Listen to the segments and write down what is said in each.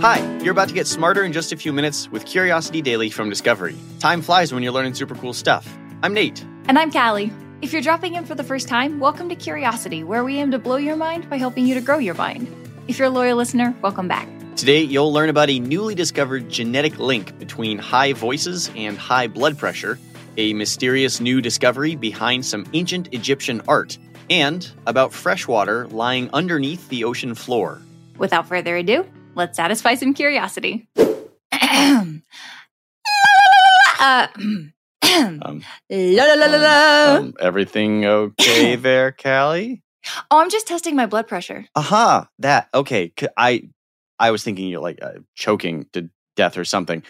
Hi, you're about to get smarter in just a few minutes with Curiosity Daily from Discovery. Time flies when you're learning super cool stuff. I'm Nate. And I'm Callie. If you're dropping in for the first time, welcome to Curiosity, where we aim to blow your mind by helping you to grow your mind. If you're a loyal listener, welcome back. Today, you'll learn about a newly discovered genetic link between high voices and high blood pressure, a mysterious new discovery behind some ancient Egyptian art, and about freshwater lying underneath the ocean floor. Without further ado, let's satisfy some curiosity. uh, Um, la, la, la, la. um, everything okay there, Callie? oh, I'm just testing my blood pressure. Aha, that okay. I I was thinking you're like uh, choking to death or something.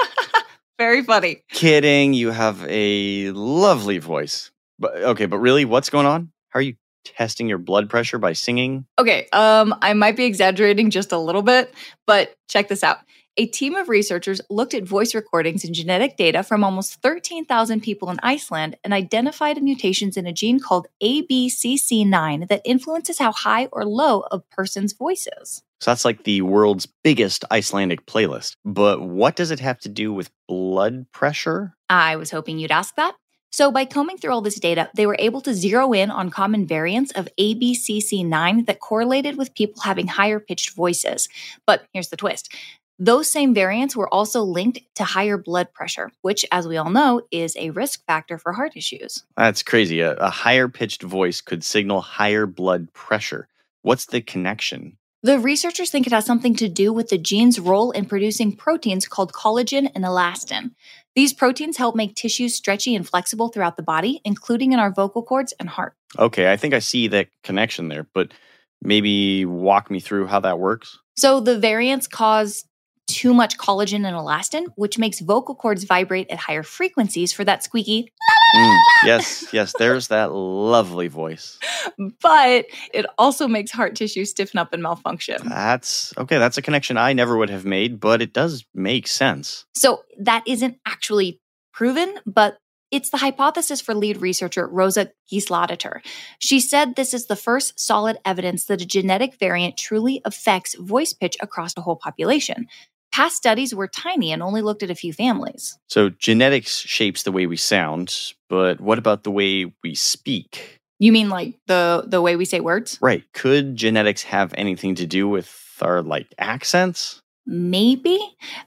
Very funny. Kidding. You have a lovely voice. But okay, but really, what's going on? How are you testing your blood pressure by singing? Okay, um, I might be exaggerating just a little bit, but check this out. A team of researchers looked at voice recordings and genetic data from almost 13,000 people in Iceland and identified mutations in a gene called ABCC9 that influences how high or low a person's voice is. So that's like the world's biggest Icelandic playlist. But what does it have to do with blood pressure? I was hoping you'd ask that. So, by combing through all this data, they were able to zero in on common variants of ABCC9 that correlated with people having higher pitched voices. But here's the twist those same variants were also linked to higher blood pressure, which, as we all know, is a risk factor for heart issues. That's crazy. A, a higher pitched voice could signal higher blood pressure. What's the connection? The researchers think it has something to do with the gene's role in producing proteins called collagen and elastin. These proteins help make tissues stretchy and flexible throughout the body, including in our vocal cords and heart. Okay, I think I see that connection there, but maybe walk me through how that works. So the variants cause too much collagen and elastin, which makes vocal cords vibrate at higher frequencies for that squeaky, Mm, yes, yes, there's that lovely voice. but it also makes heart tissue stiffen up and malfunction. That's okay. That's a connection I never would have made, but it does make sense. So that isn't actually proven, but it's the hypothesis for lead researcher Rosa Gislater. She said this is the first solid evidence that a genetic variant truly affects voice pitch across the whole population. Past studies were tiny and only looked at a few families. So genetics shapes the way we sound, but what about the way we speak? You mean like the the way we say words? Right. Could genetics have anything to do with our like accents? Maybe.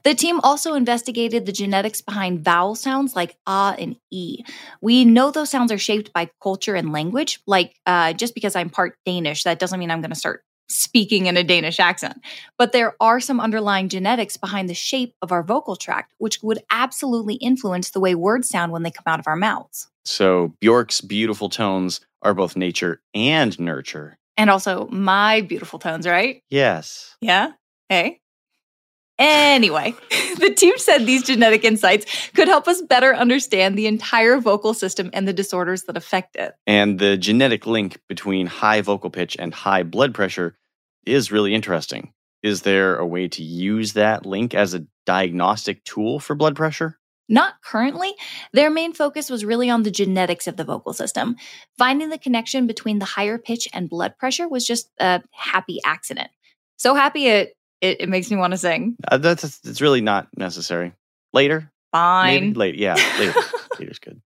The team also investigated the genetics behind vowel sounds like ah and e. We know those sounds are shaped by culture and language. Like, uh, just because I'm part Danish, that doesn't mean I'm going to start speaking in a Danish accent. But there are some underlying genetics behind the shape of our vocal tract, which would absolutely influence the way words sound when they come out of our mouths. So Bjork's beautiful tones are both nature and nurture. And also my beautiful tones, right? Yes. Yeah. Hey. Anyway, the team said these genetic insights could help us better understand the entire vocal system and the disorders that affect it. And the genetic link between high vocal pitch and high blood pressure is really interesting. Is there a way to use that link as a diagnostic tool for blood pressure? Not currently. Their main focus was really on the genetics of the vocal system. Finding the connection between the higher pitch and blood pressure was just a happy accident. So happy it it, it makes me want to sing. Uh, that's it's really not necessary. Later, Fine. maybe later. Yeah, later. Later's good.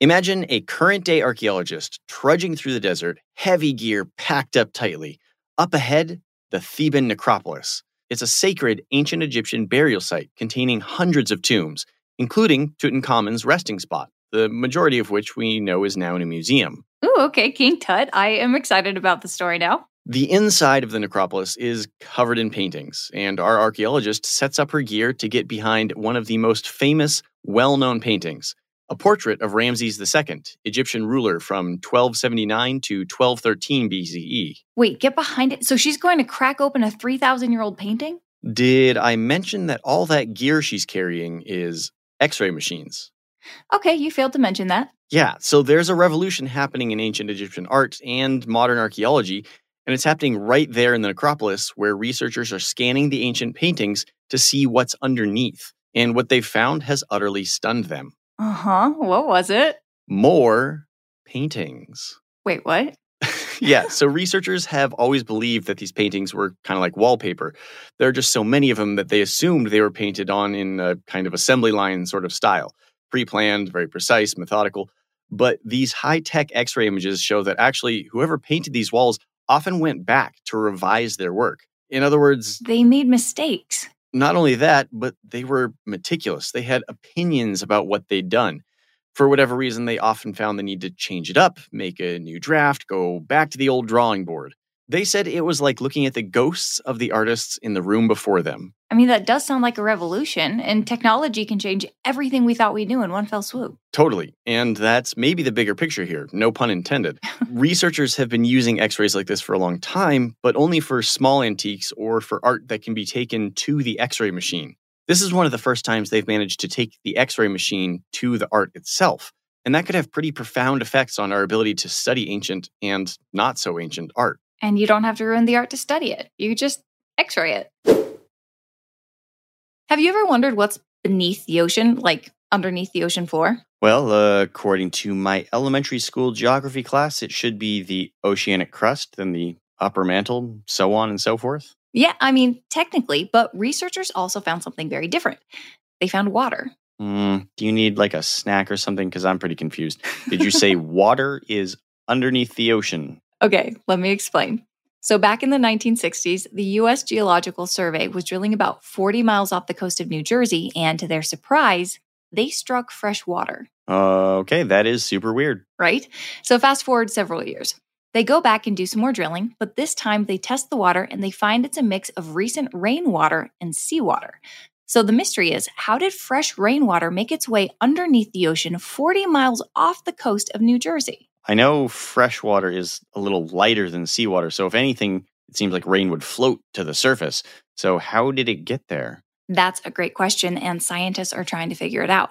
Imagine a current day archaeologist trudging through the desert, heavy gear packed up tightly. Up ahead, the Theban necropolis. It's a sacred ancient Egyptian burial site containing hundreds of tombs, including Tutankhamun's resting spot, the majority of which we know is now in a museum. Ooh, okay, King Tut. I am excited about the story now. The inside of the necropolis is covered in paintings, and our archaeologist sets up her gear to get behind one of the most famous, well known paintings a portrait of Ramses II, Egyptian ruler from 1279 to 1213 BCE. Wait, get behind it. So she's going to crack open a 3,000 year old painting? Did I mention that all that gear she's carrying is X ray machines? Okay, you failed to mention that. Yeah, so there's a revolution happening in ancient Egyptian art and modern archaeology, and it's happening right there in the necropolis where researchers are scanning the ancient paintings to see what's underneath. And what they've found has utterly stunned them. Uh huh. What was it? More paintings. Wait, what? yeah, so researchers have always believed that these paintings were kind of like wallpaper. There are just so many of them that they assumed they were painted on in a kind of assembly line sort of style, pre planned, very precise, methodical. But these high tech X ray images show that actually whoever painted these walls often went back to revise their work. In other words, They made mistakes. Not only that, but they were meticulous. They had opinions about what they'd done. For whatever reason, they often found the need to change it up, make a new draft, go back to the old drawing board. They said it was like looking at the ghosts of the artists in the room before them. I mean, that does sound like a revolution, and technology can change everything we thought we knew in one fell swoop. Totally. And that's maybe the bigger picture here, no pun intended. Researchers have been using x rays like this for a long time, but only for small antiques or for art that can be taken to the x ray machine. This is one of the first times they've managed to take the x ray machine to the art itself. And that could have pretty profound effects on our ability to study ancient and not so ancient art. And you don't have to ruin the art to study it. You just x ray it. Have you ever wondered what's beneath the ocean, like underneath the ocean floor? Well, uh, according to my elementary school geography class, it should be the oceanic crust, then the upper mantle, so on and so forth. Yeah, I mean, technically, but researchers also found something very different. They found water. Mm, do you need like a snack or something? Because I'm pretty confused. Did you say water is underneath the ocean? Okay, let me explain. So, back in the 1960s, the US Geological Survey was drilling about 40 miles off the coast of New Jersey, and to their surprise, they struck fresh water, Uh, okay, that is super weird. right? So, fast forward several years. They go back and do some more drilling, but this time they test the water and they find it's a mix of recent rainwater and seawater. So, the mystery is how did fresh rainwater make its way underneath the ocean 40 miles off the coast of New Jersey? I know freshwater is a little lighter than seawater, so if anything, it seems like rain would float to the surface. So, how did it get there? That's a great question, and scientists are trying to figure it out.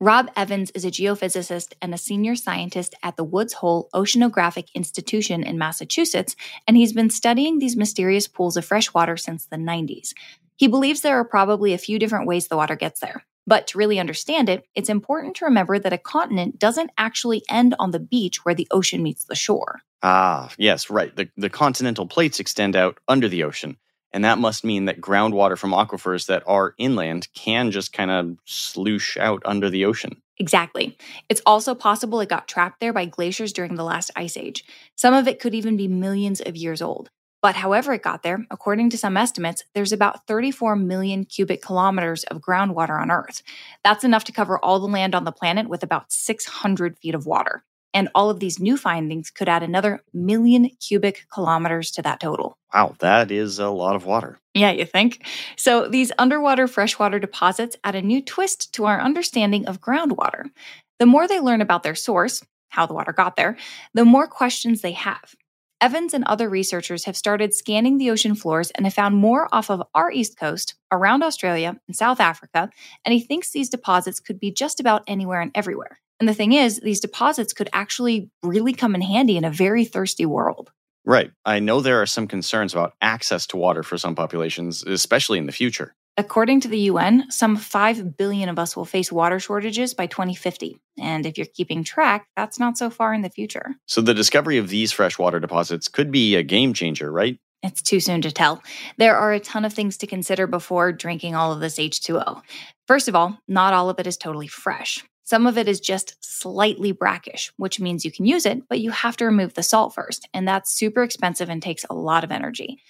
Rob Evans is a geophysicist and a senior scientist at the Woods Hole Oceanographic Institution in Massachusetts, and he's been studying these mysterious pools of fresh water since the 90s. He believes there are probably a few different ways the water gets there. But to really understand it, it's important to remember that a continent doesn't actually end on the beach where the ocean meets the shore. Ah, yes, right. The, the continental plates extend out under the ocean. And that must mean that groundwater from aquifers that are inland can just kind of sloosh out under the ocean. Exactly. It's also possible it got trapped there by glaciers during the last ice age. Some of it could even be millions of years old. But however it got there, according to some estimates, there's about 34 million cubic kilometers of groundwater on Earth. That's enough to cover all the land on the planet with about 600 feet of water. And all of these new findings could add another million cubic kilometers to that total. Wow, that is a lot of water. Yeah, you think? So these underwater freshwater deposits add a new twist to our understanding of groundwater. The more they learn about their source, how the water got there, the more questions they have. Evans and other researchers have started scanning the ocean floors and have found more off of our east coast, around Australia, and South Africa, and he thinks these deposits could be just about anywhere and everywhere. And the thing is, these deposits could actually really come in handy in a very thirsty world. Right. I know there are some concerns about access to water for some populations, especially in the future. According to the UN, some 5 billion of us will face water shortages by 2050. And if you're keeping track, that's not so far in the future. So the discovery of these freshwater deposits could be a game changer, right? It's too soon to tell. There are a ton of things to consider before drinking all of this H2O. First of all, not all of it is totally fresh. Some of it is just slightly brackish, which means you can use it, but you have to remove the salt first. And that's super expensive and takes a lot of energy.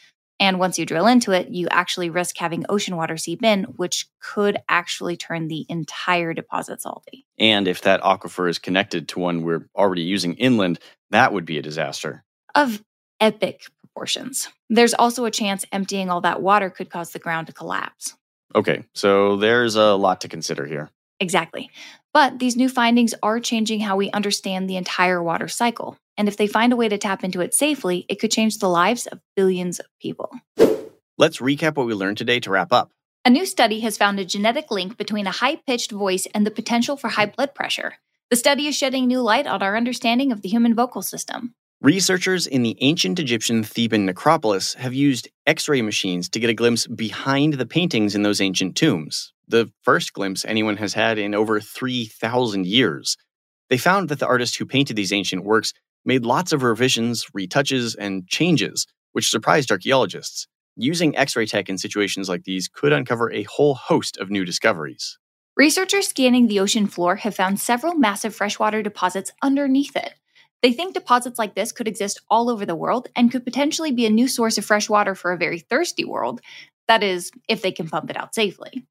And once you drill into it, you actually risk having ocean water seep in, which could actually turn the entire deposit salty. And if that aquifer is connected to one we're already using inland, that would be a disaster. Of epic proportions. There's also a chance emptying all that water could cause the ground to collapse. Okay, so there's a lot to consider here. Exactly. But these new findings are changing how we understand the entire water cycle. And if they find a way to tap into it safely, it could change the lives of billions of people. Let's recap what we learned today to wrap up. A new study has found a genetic link between a high pitched voice and the potential for high blood pressure. The study is shedding new light on our understanding of the human vocal system. Researchers in the ancient Egyptian Theban necropolis have used X ray machines to get a glimpse behind the paintings in those ancient tombs, the first glimpse anyone has had in over 3,000 years. They found that the artist who painted these ancient works made lots of revisions, retouches, and changes, which surprised archaeologists. Using X ray tech in situations like these could uncover a whole host of new discoveries. Researchers scanning the ocean floor have found several massive freshwater deposits underneath it. They think deposits like this could exist all over the world and could potentially be a new source of fresh water for a very thirsty world. That is, if they can pump it out safely.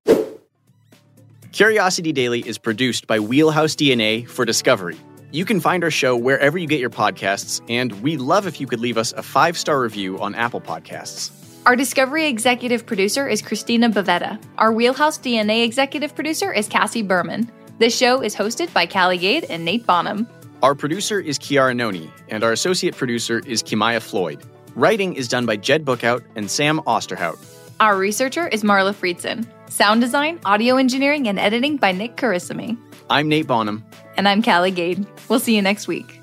Curiosity Daily is produced by Wheelhouse DNA for Discovery. You can find our show wherever you get your podcasts, and we love if you could leave us a five star review on Apple Podcasts. Our Discovery executive producer is Christina Bavetta. Our Wheelhouse DNA executive producer is Cassie Berman. This show is hosted by Callie Gade and Nate Bonham. Our producer is Kiara Noni, and our associate producer is Kimaya Floyd. Writing is done by Jed Bookout and Sam Osterhout. Our researcher is Marla Friedson. Sound design, audio engineering, and editing by Nick Carissimi. I'm Nate Bonham. And I'm Callie Gade. We'll see you next week.